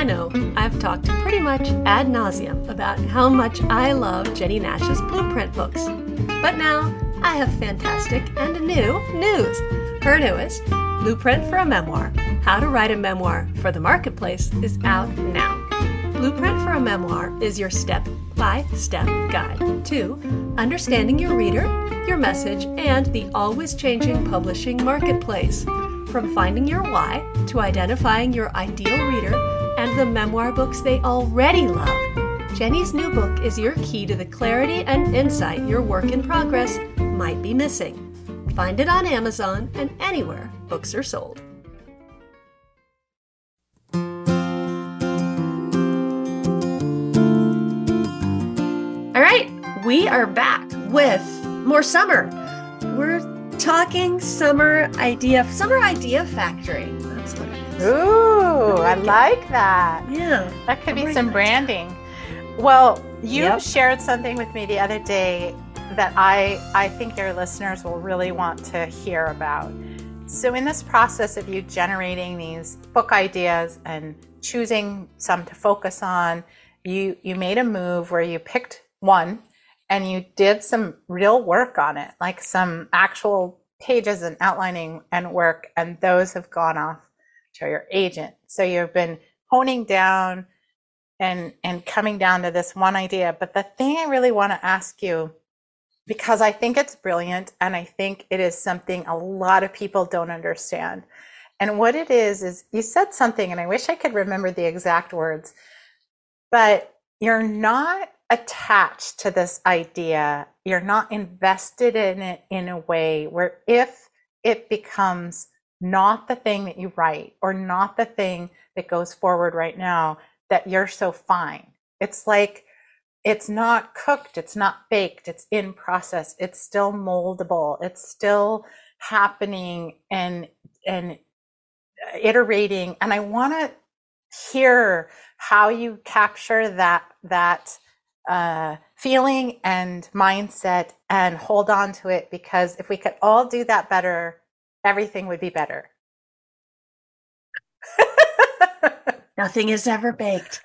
I know I've talked pretty much ad nauseum about how much I love Jennie Nash's blueprint books. But now I have fantastic and new news. Her newest, Blueprint for a Memoir How to Write a Memoir for the Marketplace, is out now. Blueprint for a Memoir is your step by step guide to understanding your reader, your message, and the always changing publishing marketplace. From finding your why to identifying your ideal reader and the memoir books they already love, Jennie's new book is your key to the clarity and insight your work in progress might be missing. Find it on Amazon and anywhere books are sold. All right, we are back with more summer. We're talking summer idea, summer idea factory. That's what it is. Ooh, I like that. Yeah. That could be some nice. branding. Well, you Yep. shared something with me the other day that I I think your listeners will really want to hear about. So in this process of you generating these book ideas and choosing some to focus on, you you made a move where you picked one and you did some real work on it, like some actual pages and outlining and work, and those have gone off to your agent. So you've been honing down and and coming down to this one idea. But the thing I really want to ask you, because I think it's brilliant and I think it is something a lot of people don't understand. And what it is is you said something, and I wish I could remember the exact words, but you're not attached to this idea. You're not invested in it in a way where if it becomes not the thing that you write or not the thing that goes forward right now, that you're so fine. It's like it's not cooked, it's not baked, it's in process, it's still moldable, it's still happening and and iterating. And I want to hear how you capture that that uh, feeling and mindset and hold on to it because if we could all do that better, everything would be better. Nothing is ever baked.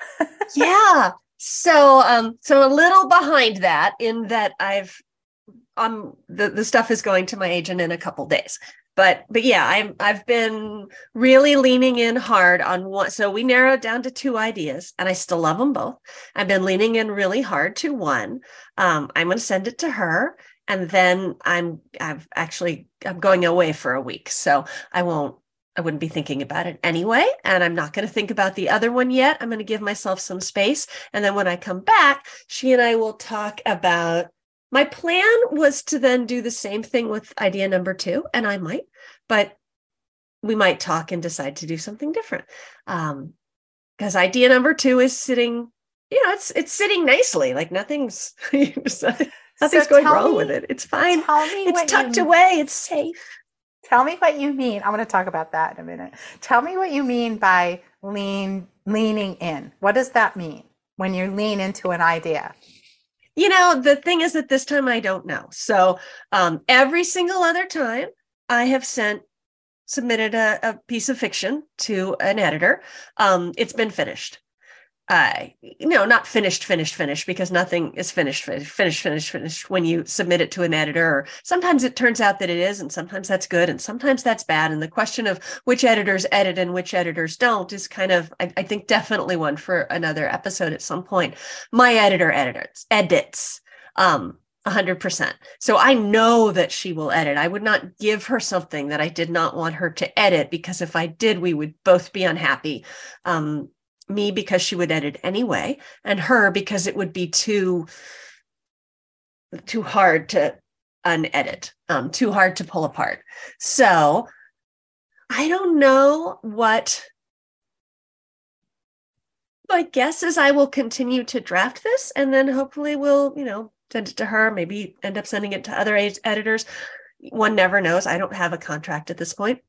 yeah. So um so a little behind that in that I've um the, the stuff is going to my agent in a couple days. But but yeah, I'm I've been really leaning in hard on one. So we narrowed down to two ideas, and I still love them both. I've been leaning in really hard to one. Um, I'm going to send it to her, and then I'm I've actually I'm going away for a week, so I won't I wouldn't be thinking about it anyway. And I'm not going to think about the other one yet. I'm going to give myself some space. And then when I come back, she and I will talk about. My plan was to then do the same thing with idea number two, and I might, but we might talk and decide to do something different. Um, because idea number two is sitting, you know, it's it's sitting nicely. Like nothing's nothing's So going wrong me- with it. It's fine. Tell me It's tucked away. It's safe. Tell me what you mean. I'm going to talk about that in a minute. Tell me what you mean by lean leaning in. What does that mean when you lean into an idea? You know the thing is that this time i don't know. So um, every single other time i have sent submitted a, a piece of fiction to an editor. Um, it's been finished uh, no not finished finished finished because nothing is finished finished finished finished finished when you submit it to an editor. Sometimes it turns out that it is and sometimes that's good and sometimes that's bad and the question of which editors edit and which editors don't is kind of i, I think definitely one for another episode at some point. My editor edits edits um 100% so i know that she will edit. I would not give her something that i did not want her to edit because if i did we would both be unhappy. Um me because she would edit anyway and her because it would be too too hard to unedit um too hard to pull apart so i don't know what my guess is I will continue to draft this and then hopefully we'll, you know, send it to her, maybe end up sending it to other ed- editors. One never knows. I don't have a contract at this point.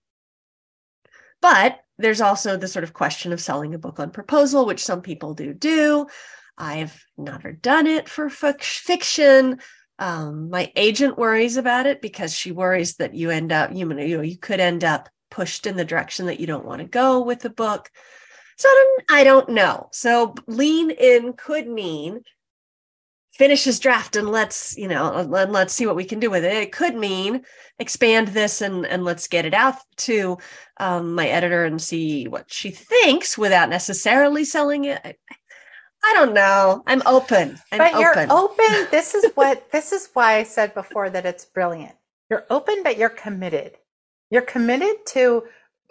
But there's also the sort of question of selling a book on proposal, which some people do do. I've never done it for fic- fiction. Um, my agent worries about it because she worries that you end up, you know, you could end up pushed in the direction that you don't want to go with the book. So I don't, I don't know. So lean in could mean finish his draft and let's you know and let's see what we can do with it it could mean expand this and and let's get it out to um, my editor and see what she thinks without necessarily selling it I, I don't know. I'm open. I'm but you're open. open. This is what this is why I said before that it's brilliant. You're open, but you're committed. You're committed to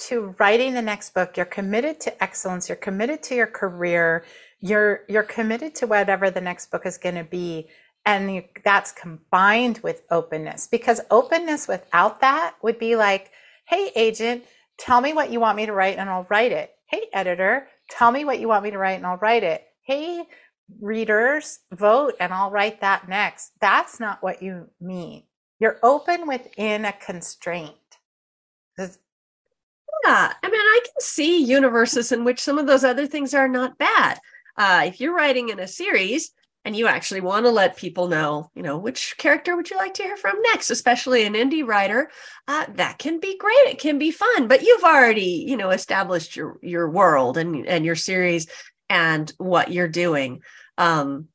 to writing the next book. You're committed to excellence. You're committed to your career you're you're committed to whatever the next book is going to be and that's combined with openness because openness without that would be like hey agent tell me what you want me to write and i'll write it. Hey editor tell me what you want me to write and i'll write it. Hey readers vote and i'll write that next. That's not what you mean. You're open within a constraint. Yeah i mean i can see universes in which some of those other things are not bad uh, if you're writing in a series and you actually want to let people know, you know, which character would you like to hear from next, especially an indie writer, uh, that can be great. It can be fun, but you've already, you know, established your your world and and your series and what you're doing. Um,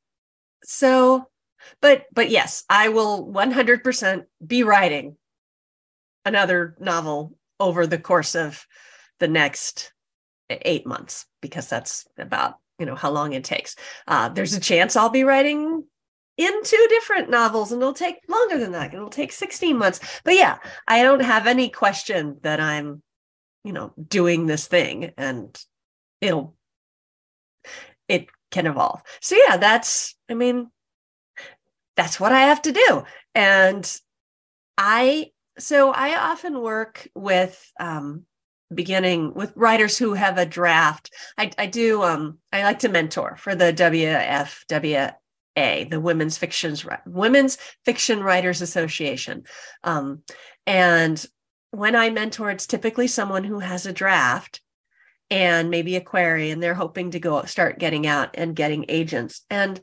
so, but but yes, I will 100% be writing another novel over the course of the next eight months because that's about you know how long it takes. Uh, there's a chance i'll be writing in two different novels and it'll take longer than that. It'll take 16 months. But yeah i don't have any question that i'm you know doing this thing and it'll it can evolve. So yeah that's i mean that's what i have to do. And i so i often work with um beginning with writers who have a draft. I, I do um I like to mentor for the WFWA, the Women's Fictions Women's Fiction Writers Association. Um, and when I mentor, it's typically someone who has a draft and maybe a query, and they're hoping to go start getting out and getting agents. And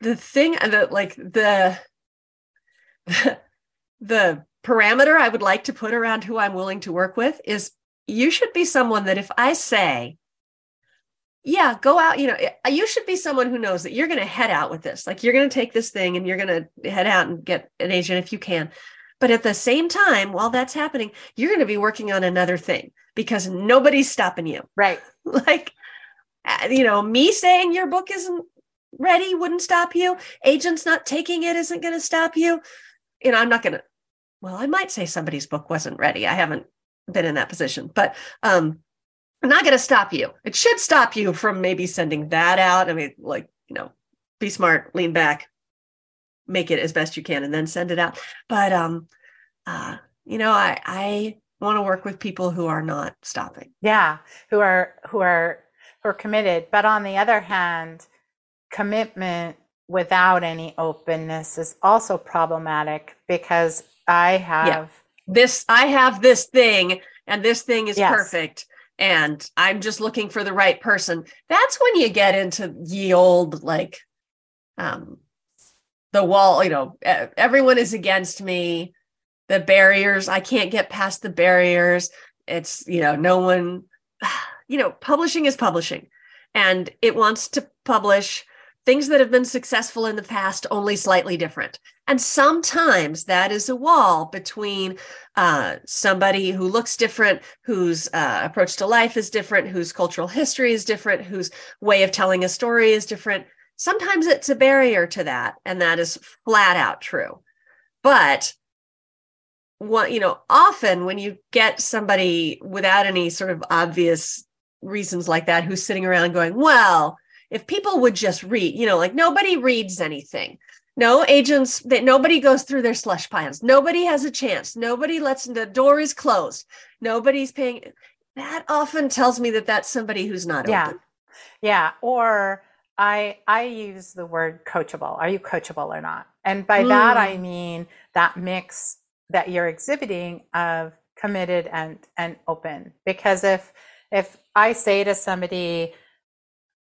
the thing that like the the parameter I would like to put around who I'm willing to work with is you should be someone that if I say, yeah, go out, you know, eh, you should be someone who knows that you're going to head out with this. Like you're going to take this thing and you're going to head out and get an agent if you can. But at the same time, while that's happening, you're going to be working on another thing because nobody's stopping you. Right. like, eh, you know, me saying your book isn't ready wouldn't stop you. Agents not taking it isn't going to stop you. You know, I'm not going to well, I might say somebody's book wasn't ready. I haven't been in that position, but um, I'm not going to stop you. It should stop you from maybe sending that out. I mean, like, you know, be smart, lean back, make it as best you can, and then send it out. But, um, uh, you know, I, I want to work with people who are not stopping. Yeah. Who are, who are, who are committed. But on the other hand, commitment without any openness is also problematic because I have yeah. this, I have this thing, and this thing is yes. perfect. And I'm just looking for the right person. That's when you get into ye old, like, um, the wall, you know, everyone is against me. The barriers, I can't get past the barriers. It's, you know, no one, you know, publishing is publishing and it wants to publish things that have been successful in the past, only slightly different. And sometimes that is a wall between uh, somebody who looks different, whose uh, approach to life is different, whose cultural history is different, whose way of telling a story is different. Sometimes it's a barrier to that, and that is flat out true. But what you know, often when you get somebody without any sort of obvious reasons like that, who's sitting around going, "Well," if people would just read, you know, like nobody reads anything. No agents that nobody goes through their slush piles. Nobody has a chance. Nobody lets the door is closed. Nobody's paying. That often tells me that that's somebody who's not yeah. open. Yeah. Or I I use the word coachable. Are you coachable or not? And by mm. that I mean that mix that you're exhibiting of committed and and open. Because if if I say to somebody,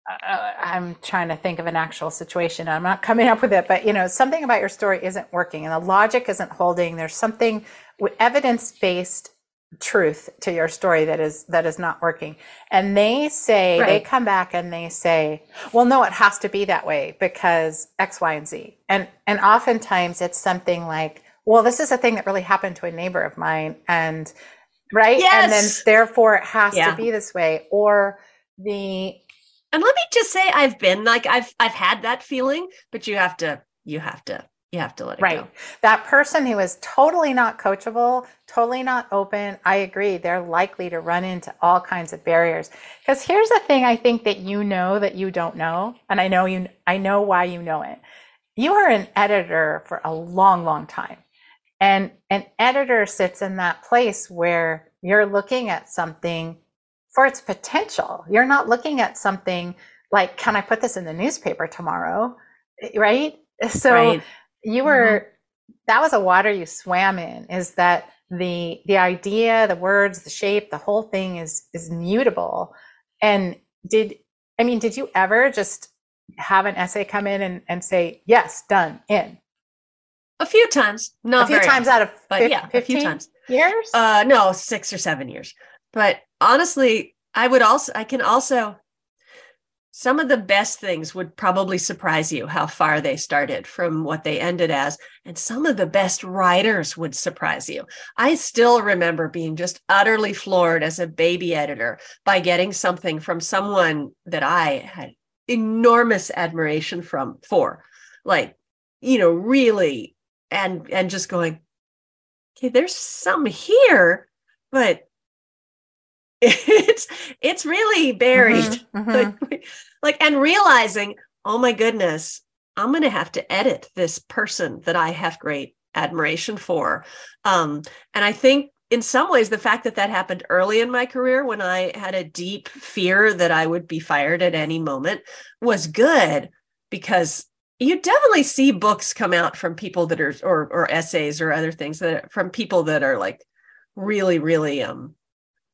uh, I'm trying to think of an actual situation. I'm not coming up with it, but you know, something about your story isn't working and the logic isn't holding. There's something evidence based truth to your story that is that is not working and they say right. they come back and they say well no it has to be that way because x y and z and and oftentimes it's something like well this is a thing that really happened to a neighbor of mine and right yes. and then therefore it has yeah. to be this way or the and let me just say i've been like i've i've had that feeling but you have to you have to you have to let it right. go. That person who is totally not coachable, totally not open, I agree, they're likely to run into all kinds of barriers. Because here's the thing I think that you know that you don't know, and I know you I know why you know it. You are an editor for a long, long time. And an editor sits in that place where you're looking at something for its potential. You're not looking at something like, can I put this in the newspaper tomorrow? Right? So right you were mm-hmm. that was a water you swam in is that the the idea the words the shape the whole thing is is mutable and did i mean did you ever just have an essay come in and, and say yes done in a few times not a few times often, out of but yeah a few times years uh no six or seven years but honestly i would also i can also some of the best things would probably surprise you how far they started from what they ended as. And some of the best writers would surprise you. I still remember being just utterly floored as a baby editor by getting something from someone that I had enormous admiration from for like you know really and and just going okay there's some here but it's it's really buried mm-hmm, mm-hmm. Like, like and realizing oh my goodness i'm going to have to edit this person that i have great admiration for um and i think in some ways the fact that that happened early in my career when i had a deep fear that i would be fired at any moment was good because you definitely see books come out from people that are or or essays or other things that from people that are like really really um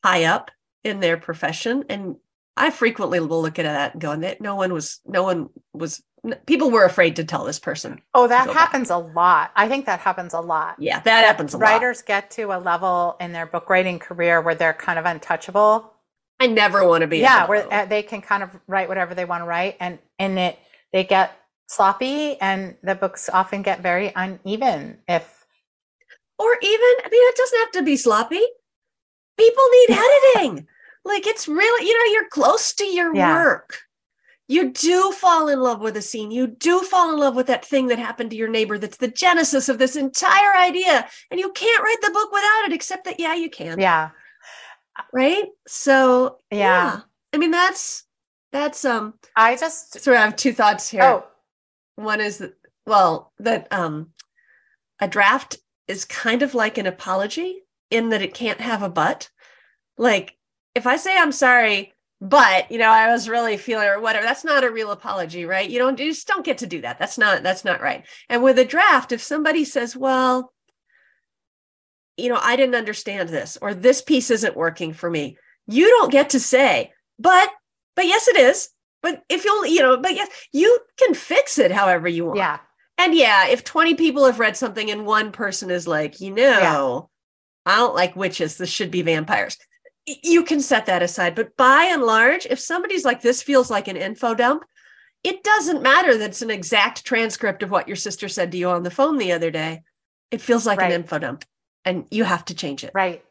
high up in their profession and i frequently will look at that and go that no one was no one was people were afraid to tell this person oh that happens back. a lot i think that happens a lot yeah that happens a lot. writers lot. get to a level in their book writing career where they're kind of untouchable i never want to be yeah where level. Uh, they can kind of write whatever they want to write and in it they get sloppy and the books often get very uneven if or even i mean it doesn't have to be sloppy people need editing. Like it's really you know you're close to your yeah. work. You do fall in love with a scene. You do fall in love with that thing that happened to your neighbor that's the genesis of this entire idea. And you can't write the book without it except that yeah you can. Yeah. Right? So yeah, yeah. i mean that's that's um i just so i have two thoughts here. Oh. one is that well that um a draft is kind of like an apology in that it can't have a but. Like if I say I'm sorry, but you know, I was really feeling or whatever, that's not a real apology, right? You don't you just don't get to do that. That's not that's not right. And with a draft, if somebody says, well, you know, I didn't understand this, or this piece isn't working for me, you don't get to say, but but yes, it is. But if you'll, you know, but yes, you can fix it however you want. Yeah. And yeah, if 20 people have read something and one person is like, you know, I don't like witches. This should be vampires. You can set that aside. But by and large, if somebody's like, this feels like an info dump, it doesn't matter that it's an exact transcript of what your sister said to you on the phone the other day. It feels like right. an info dump and you have to change it. Right.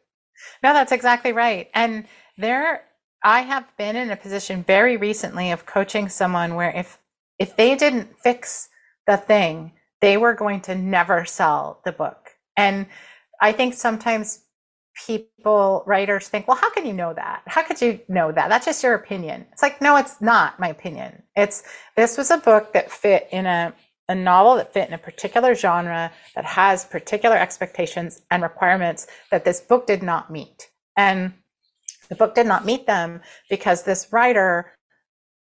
No, that's exactly right. And there, I have been in a position very recently of coaching someone where if if they didn't fix the thing, they were going to never sell the book. And I think sometimes people, writers think, well, how can you know that? How could you know that? That's just your opinion. It's like, no, it's not my opinion. It's this was a book that fit in a, a novel that fit in a particular genre that has particular expectations and requirements that this book did not meet. And the book did not meet them because this writer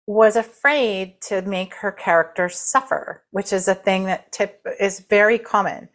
was afraid to make her characters suffer, which is a thing that tip is very common.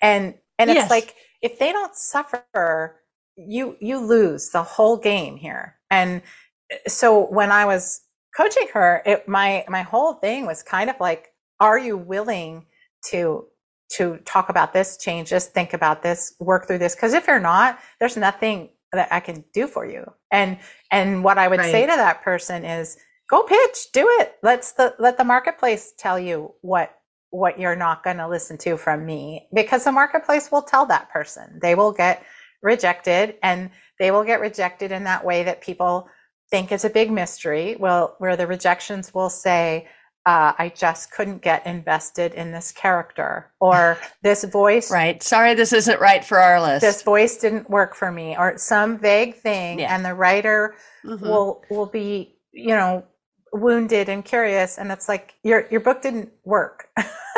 And and yes. it's like if they don't suffer, you you lose the whole game here. And eh, so when I was coaching her, it my my whole thing was kind of like, are you willing to to talk about this, change this, think about this, work through this. Because if you're not, there's nothing that I can do for you. And and what I would right. say to that person is, go pitch, do it. Let's the let the marketplace tell you what what you're not going to listen to from me because the marketplace will tell that person. They will get rejected and they will get rejected in that way that people think is a big mystery. Well, where the rejections will say, uh, I just couldn't get invested in this character or this voice. right. Sorry, this isn't right for our list. This voice didn't work for me or some vague thing. Yeah. And the writer mm-hmm. will, will be, you know, wounded and curious. And it's like, your, your book didn't work.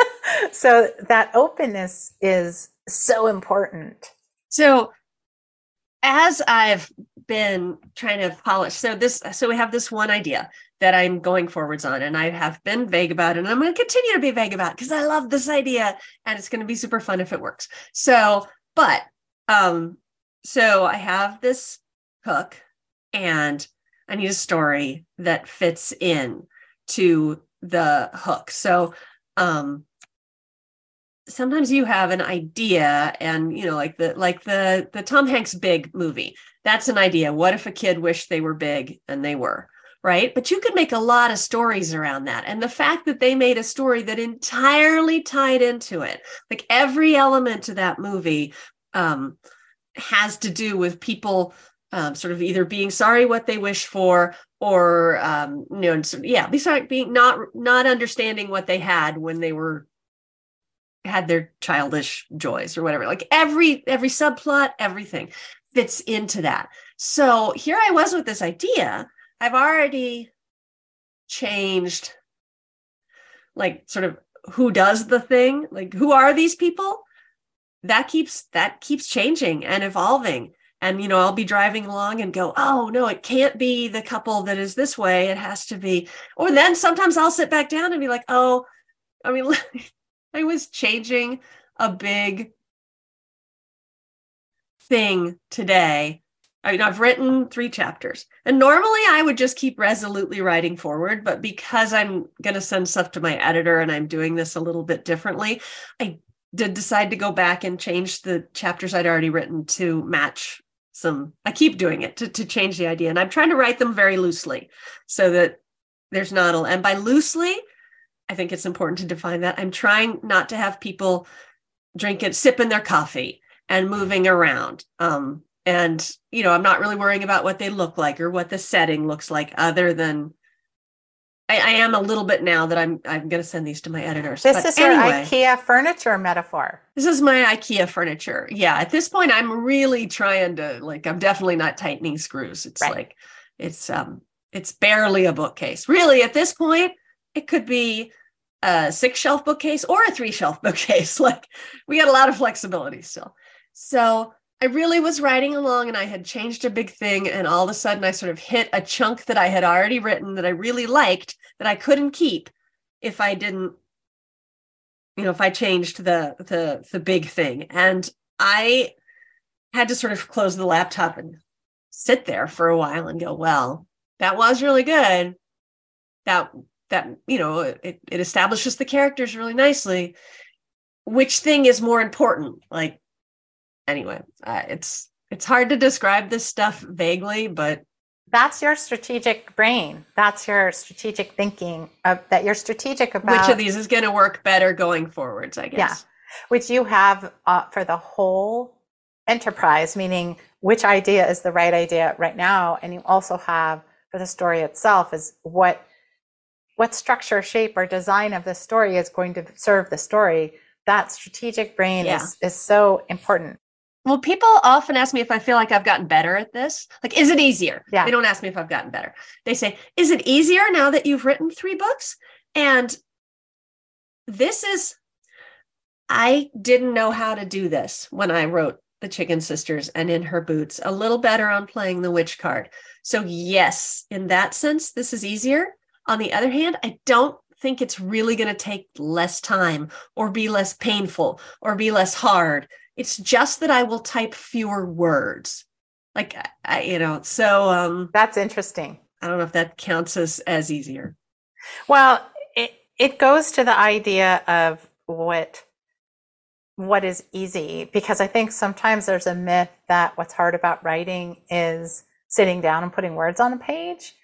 so that openness is so important. So as I've been trying to polish, so this, so we have this one idea that I'm going forwards on, and I have been vague about it, and I'm going to continue to be vague about because I love this idea, and it's going to be super fun if it works. So, but, um, so I have this hook, and I need a story that fits in to the hook. So, um, sometimes you have an idea and you know like the like the the tom hanks big movie. That's an idea. What if a kid wished they were big and they were right? But you could make a lot of stories around that. And the fact that they made a story that entirely tied into it like every element of that movie um, has to do with people um, sort of either being sorry what they wish for or um, you know yeah besides being not not understanding what they had when they were had their childish joys or whatever. Like every every subplot everything fits into that. So here i was with this idea. I've already changed like sort of who does the thing. Like who are these people? That keeps that keeps changing and evolving and you know i'll be driving along and go oh no it can't be the couple that is this way it has to be or then sometimes i'll sit back down and be like oh i mean I was changing a big thing today. I mean, I've written three chapters, and normally I would just keep resolutely writing forward. But because I'm going to send stuff to my editor and I'm doing this a little bit differently, I did decide to go back and change the chapters I'd already written to match some. I keep doing it to, to change the idea, and I'm trying to write them very loosely so that there's not a, and by loosely, I think it's important to define that. I'm trying not to have people drink drinking, sipping their coffee and moving around. Um, and you know, I'm not really worrying about what they look like or what the setting looks like, other than I, I am a little bit now that I'm I'm going to send these to my editors. This but is anyway, IKEA furniture metaphor. This is my IKEA furniture. Yeah, at this point, I'm really trying to like. I'm definitely not tightening screws. It's right. like it's um it's barely a bookcase. Really, at this point, it could be a six shelf bookcase or a three shelf bookcase. Like we had a lot of flexibility still. So I really was writing along and I had changed a big thing. And all of a sudden I sort of hit a chunk that I had already written that I really liked that I couldn't keep if I didn't, you know, if I changed the the the big thing. And I had to sort of close the laptop and sit there for a while and go, well, that was really good. That that you know it, it establishes the characters really nicely which thing is more important like anyway uh, it's it's hard to describe this stuff vaguely but that's your strategic brain that's your strategic thinking of, that you're strategic about which of these is going to work better going forwards i guess yeah which you have uh, for the whole enterprise meaning which idea is the right idea right now and you also have for the story itself is what what structure, shape, or design of the story is going to serve the story. That strategic brain yeah. is, is so important. Well, people often ask me if I feel like I've gotten better at this. Like, is it easier? Yeah. They don't ask me if I've gotten better. They say, is it easier now that you've written three books? And this is, I didn't know how to do this when I wrote The Chicken Sisters and In Her Boots, a little better on playing the witch card. So, yes, in that sense, this is easier. On the other hand, I don't think it's really going to take less time or be less painful or be less hard. It's just that I will type fewer words. Like I, you know, so um That's interesting. I don't know if that counts as as easier. Well, it it goes to the idea of what what is easy because I think sometimes there's a myth that what's hard about writing is sitting down and putting words on a page.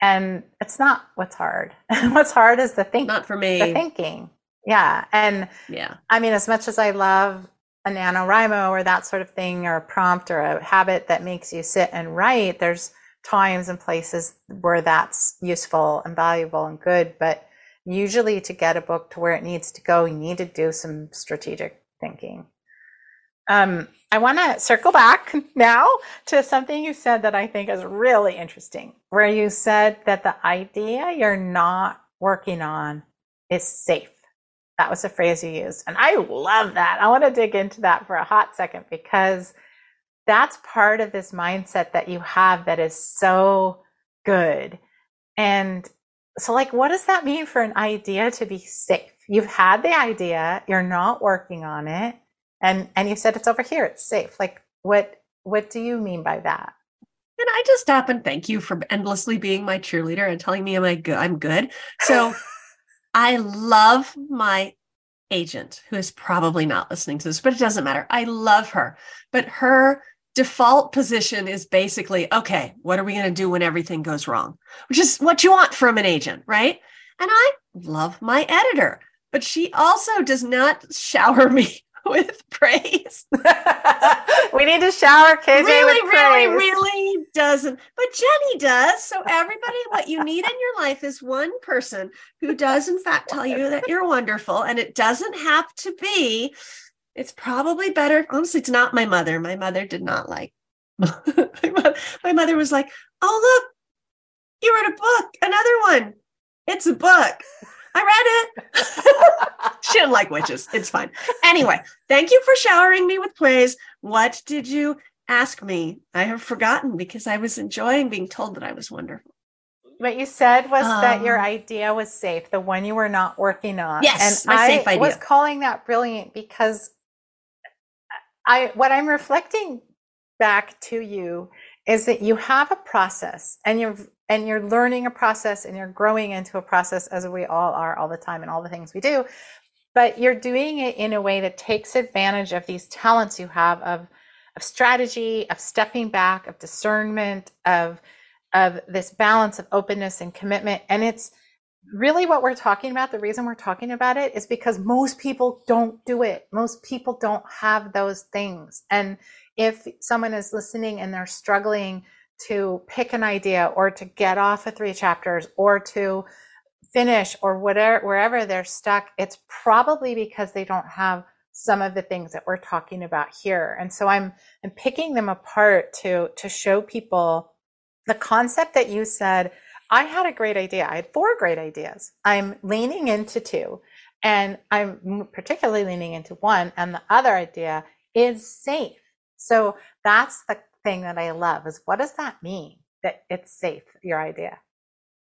And it's not what's hard. what's hard is the thinking. Not for me. The thinking. Yeah. And yeah. I mean, as much as I love a NaNoWriMo or that sort of thing, or a prompt or a habit that makes you sit and write, there's times and places where that's useful and valuable and good. But usually to get a book to where it needs to go, you need to do some strategic thinking. Um, I want to circle back now to something you said that I think is really interesting, where you said that the idea you're not working on is safe. That was a phrase you used. And I love that. I want to dig into that for a hot second because that's part of this mindset that you have that is so good. And so, like, what does that mean for an idea to be safe? You've had the idea, you're not working on it, and and you said it's over here, it's safe. Like, what what do you mean by that? And I just stop and thank you for endlessly being my cheerleader and telling me am I good? I'm good. So I love my agent who is probably not listening to this, but it doesn't matter. I love her. But her default position is basically okay, what are we going to do when everything goes wrong? Which is what you want from an agent, right? And I love my editor, but she also does not shower me with praise. we need to shower KJ really, with praise. Really, really doesn't. But Jennie does. So everybody, what you need in your life is one person who does in fact tell you that you're wonderful. And it doesn't have to be, it's probably better. Honestly, it's not my mother. My mother did not like my mother was like, oh look, you wrote a book, another one. It's a book. I read it. she didn't like witches. It's fine. Anyway, thank you for showering me with praise. What did you ask me? I have forgotten because I was enjoying being told that I was wonderful. What you said was um, that your um, idea was safe, the one you were not working on. Yes, and I was calling that brilliant because I what I'm reflecting back to you is that you have a process and you're and you're learning a process and you're growing into a process as we all are all the time and all the things we do. But you're doing it in a way that takes advantage of these talents you have of of strategy of stepping back of discernment of of this balance of openness and commitment. And it's really what we're talking about the reason we're talking about it is because most people don't do it. Most people don't have those things. And if someone is listening and they're struggling to pick an idea or to get off of three chapters or to finish or whatever wherever they're stuck it's probably because they don't have some of the things that we're talking about here. And so i'm i'm picking them apart to to show people the concept that you said i had a great idea i had four great ideas i'm leaning into two and i'm particularly leaning into one and the other idea is safe so that's the thing that I love is what does that mean that it's safe, your idea?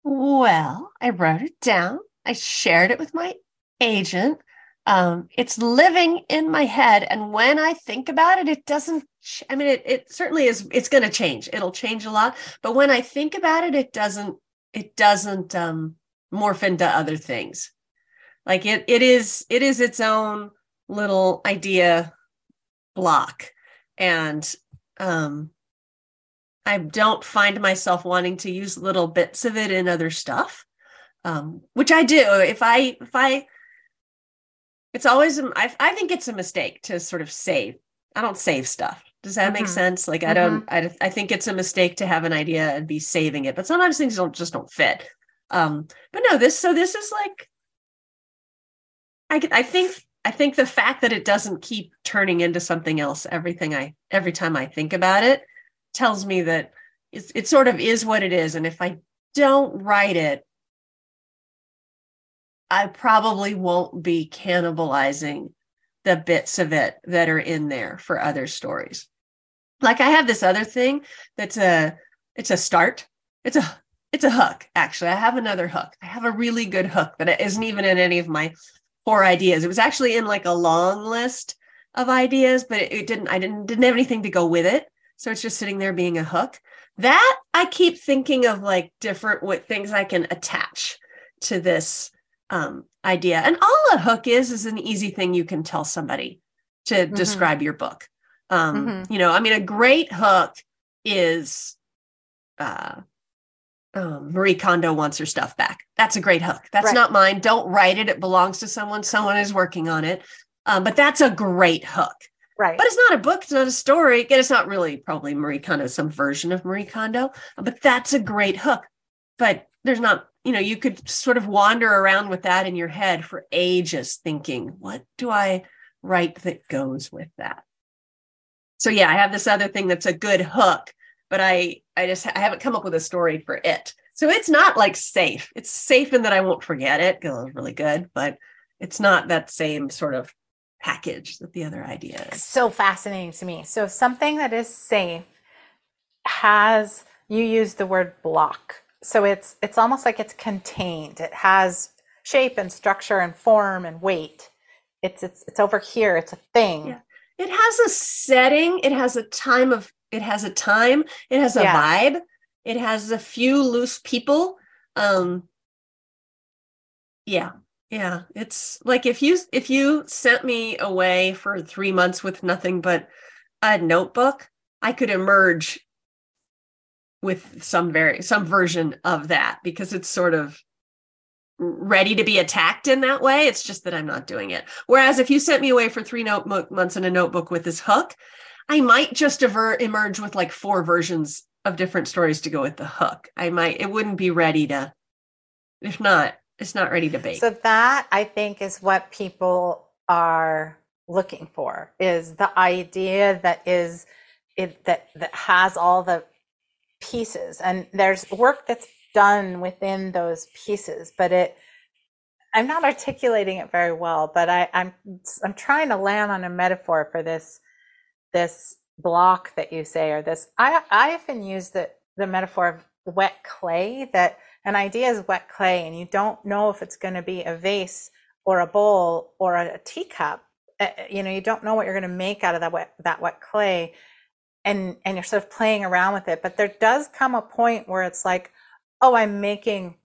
Well, I wrote it down. I shared it with my agent. Um, it's living in my head. And when I think about it, it doesn't, I mean, it, it certainly is, it's going to change. It'll change a lot. But when I think about it, it doesn't, it doesn't um, morph into other things. Like it, it is, it is its own little idea block. And um, I don't find myself wanting to use little bits of it in other stuff, um, which I do. If I, if I, it's always, I, I think it's a mistake to sort of save. I don't save stuff. Does that mm-hmm. make sense? Like, I don't, mm-hmm. I, I think it's a mistake to have an idea and be saving it, but sometimes things don't just don't fit. Um, but no, this, so this is like, I, I think, I think the fact that it doesn't keep turning into something else, everything I, every time I think about it, tells me that it's, it sort of is what it is. And if I don't write it, I probably won't be cannibalizing the bits of it that are in there for other stories. Like I have this other thing that's a it's a start. It's a it's a hook actually. I have another hook. I have a really good hook that isn't even in any of my four ideas. It was actually in like a long list of ideas, but it, it didn't I didn't didn't have anything to go with it. So it's just sitting there being a hook. That I keep thinking of like different what things I can attach to this um, idea. And all a hook is is an easy thing you can tell somebody. to mm-hmm. describe your book. Um, mm-hmm. You know, I mean, a great hook is uh, um, Marie Kondo wants her stuff back. That's a great hook. That's right. not mine. Don't write it. It belongs to someone. Someone is working on it. Um, but that's a great hook. Right. But it's not a book. It's not a story. Again, it's not really probably Marie Kondo, some version of Marie Kondo. But that's a great hook. But there's not, you know, you could sort of wander around with that in your head for ages thinking, what do I write that goes with that? So yeah, I have this other thing that's a good hook, but I I just I haven't come up with a story for it. So it's not like safe. It's safe in that I won't forget it because it was really good, but it's not that same sort of package that the other idea is. So fascinating to me. So something that is safe has you use the word block. So it's it's almost like it's contained. It has shape and structure and form and weight. It's it's it's over here. It's a thing. Yeah. It has a setting. It has a time of. It has a time. It has a yeah. vibe. It has a few loose people. Um. Yeah, yeah. It's like if you if you sent me away for three months with nothing but a notebook, I could emerge with some very some version of that because it's sort of ready to be attacked in that way. It's just that I'm not doing it. Whereas if you sent me away for three months in a notebook with this hook, I might just aver- emerge with like four versions of different stories to go with the hook. I might, it wouldn't be ready to, if not, it's not ready to bake. So that I think is what people are looking for is the idea that is it that that has all the pieces and there's work that's done within those pieces but it i'm not articulating it very well but I, i'm i'm trying to land on a metaphor for this this block that you say or this i i often use the the metaphor of wet clay that an idea is wet clay and you don't know if it's going to be a vase or a bowl or a, a teacup uh, you know you don't know what you're going to make out of that wet that wet clay and and you're sort of playing around with it but there does come a point where it's like oh i'm making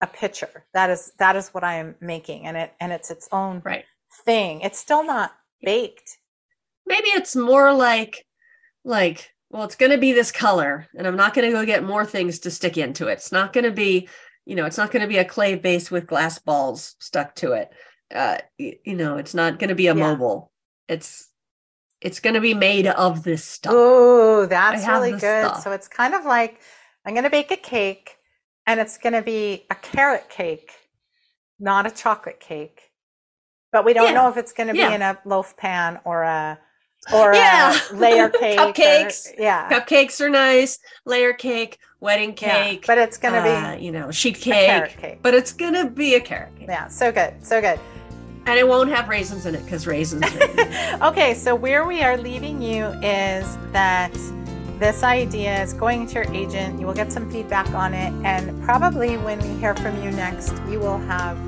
a picture that is that is what i am making and it and it's its own right. thing. It's still not baked. Maybe it's more like like well it's going to be this color and i'm not going to go get more things to stick into it. It's not going to be you know it's not going to be a clay base with glass balls stuck to it. Uh you, you know it's not going to be a yeah. mobile. It's it's going to be made of this stuff. Oh that's really good. stuff. so it's kind of like i'm going to bake a cake and it's going to be a carrot cake, not a chocolate cake. But we don't yeah. know if it's going to yeah. be in a loaf pan or a or yeah. a layer cake. Cupcakes. Or, yeah. Cupcakes are nice. Layer cake, wedding cake. Yeah, but it's going to uh, be, you know, sheet cake, cake. But it's going to be a carrot cake. Yeah. So good. So good. And it won't have raisins in it because raisins. okay. So where we are leaving you is that this idea is going to your agent. You will get some feedback on it. And probably when we hear from you next, you will have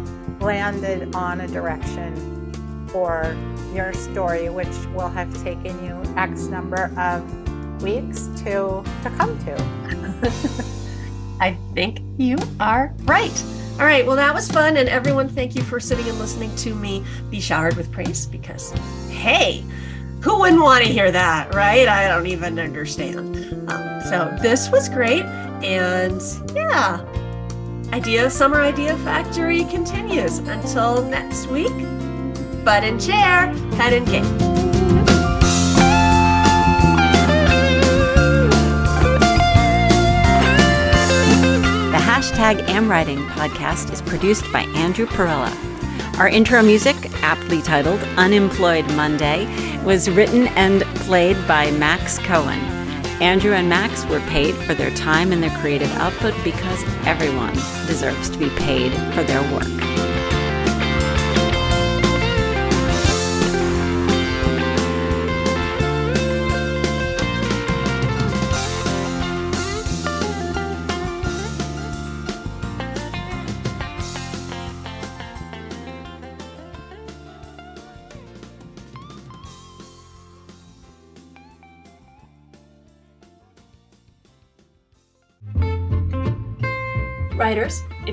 landed on a direction for your story, which will have taken you X number of weeks to, to come to. I think you are right. All right. Well, that was fun. And everyone, thank you for sitting and listening to me be showered with praise because, hey, who wouldn't want to hear that, right? I don't even understand. Um, so this was great. And yeah, Idea Summer Idea Factory continues until next week. Butt chair, head and cake. The hashtag AmWriting podcast is produced by Andrew Perella. Our intro music, aptly titled Unemployed Monday, was written and played by Max Cohen. Andrew and Max were paid for their time and their creative output because everyone deserves to be paid for their work.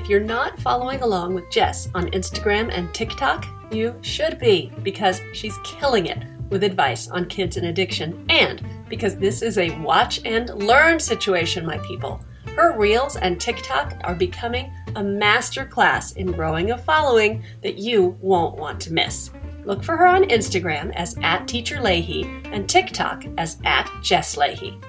If you're not following along with Jess on Instagram and TikTok, you should be because she's killing it with advice on kids and addiction, and because this is a watch and learn situation, my people. Her reels and TikTok are becoming a master class in growing a following that you won't want to miss. Look for her on Instagram as at Teacher Lahey and TikTok as at Jess Lahey.